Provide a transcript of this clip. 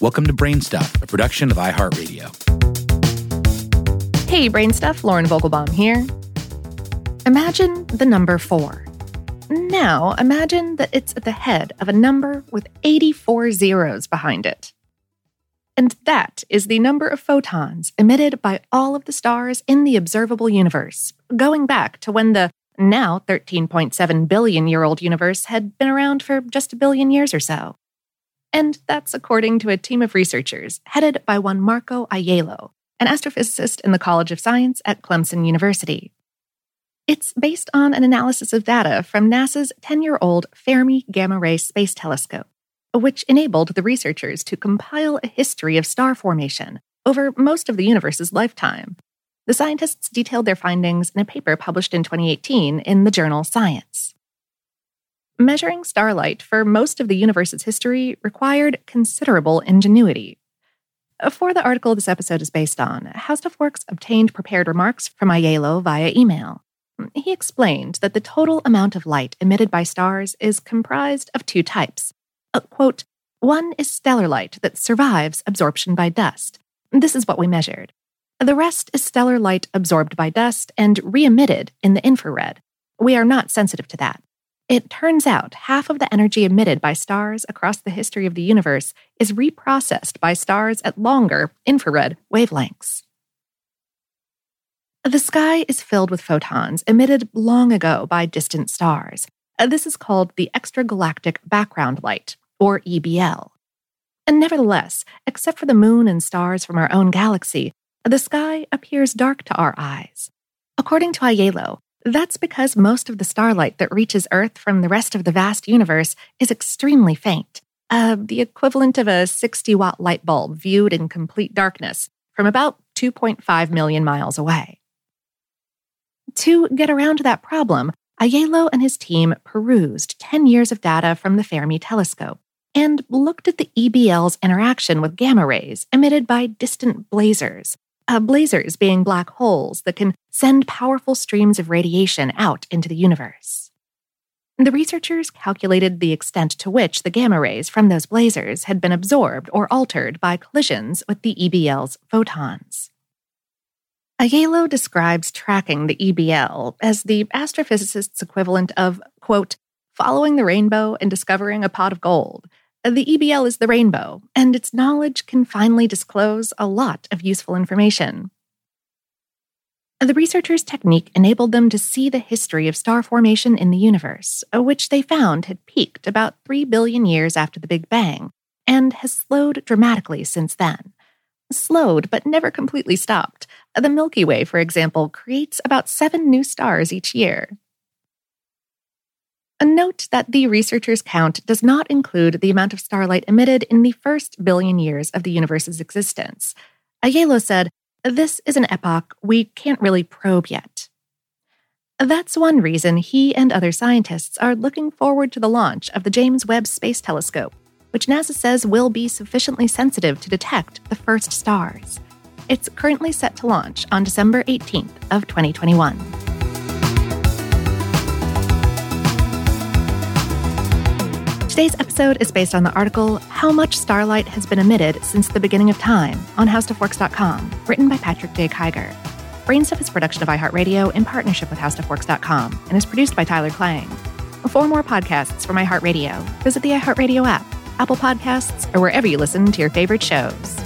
Welcome to Brainstuff, a production of iHeartRadio. Hey, Brainstuff, Lauren Vogelbaum here. Imagine the number four. Now, imagine that it's at the head of a number with 84 zeros behind it. And that is the number of photons emitted by all of the stars in the observable universe, going back to when the now 13.7 billion year old universe had been around for just a billion years or so. And that's according to a team of researchers headed by one Marco Ajello, an astrophysicist in the College of Science at Clemson University. It's based on an analysis of data from NASA's 10 year old Fermi Gamma Ray Space Telescope, which enabled the researchers to compile a history of star formation over most of the universe's lifetime. The scientists detailed their findings in a paper published in 2018 in the journal Science. Measuring starlight for most of the universe's history required considerable ingenuity. For the article this episode is based on, HowStuffWorks obtained prepared remarks from Ajello via email. He explained that the total amount of light emitted by stars is comprised of two types. Uh, quote, one is stellar light that survives absorption by dust. This is what we measured. The rest is stellar light absorbed by dust and re emitted in the infrared. We are not sensitive to that. It turns out half of the energy emitted by stars across the history of the universe is reprocessed by stars at longer infrared wavelengths. The sky is filled with photons emitted long ago by distant stars. Uh, this is called the extragalactic background light, or EBL. And nevertheless, except for the moon and stars from our own galaxy, the sky appears dark to our eyes. According to Ajello, that's because most of the starlight that reaches Earth from the rest of the vast universe is extremely faint, uh, the equivalent of a 60 watt light bulb viewed in complete darkness from about 2.5 million miles away. To get around that problem, Ajello and his team perused 10 years of data from the Fermi telescope and looked at the EBL's interaction with gamma rays emitted by distant blazars, uh, blazars being black holes that can send powerful streams of radiation out into the universe. The researchers calculated the extent to which the gamma rays from those blazars had been absorbed or altered by collisions with the EBL's photons. Ajello describes tracking the EBL as the astrophysicist's equivalent of, quote, following the rainbow and discovering a pot of gold. The EBL is the rainbow, and its knowledge can finally disclose a lot of useful information. The researchers' technique enabled them to see the history of star formation in the universe, which they found had peaked about 3 billion years after the Big Bang and has slowed dramatically since then slowed but never completely stopped. The Milky Way, for example, creates about seven new stars each year. A note that the researchers' count does not include the amount of starlight emitted in the first billion years of the universe's existence. Ajello said, This is an epoch we can't really probe yet. That's one reason he and other scientists are looking forward to the launch of the James Webb Space Telescope, which NASA says will be sufficiently sensitive to detect the first stars. It's currently set to launch on December 18th of 2021. Today's episode is based on the article How Much Starlight Has Been Emitted Since the Beginning of Time on HowStuffWorks.com, written by Patrick J. Kiger. Brainstuff is a production of iHeartRadio in partnership with HowStuffWorks.com and is produced by Tyler Klang. For more podcasts from iHeartRadio, visit the iHeartRadio app Apple Podcasts, or wherever you listen to your favorite shows.